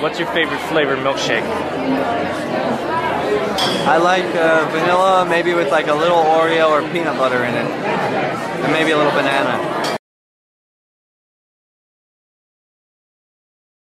What's your favorite flavor milkshake? I like uh, vanilla, maybe with like a little Oreo or peanut butter in it, and maybe a little banana.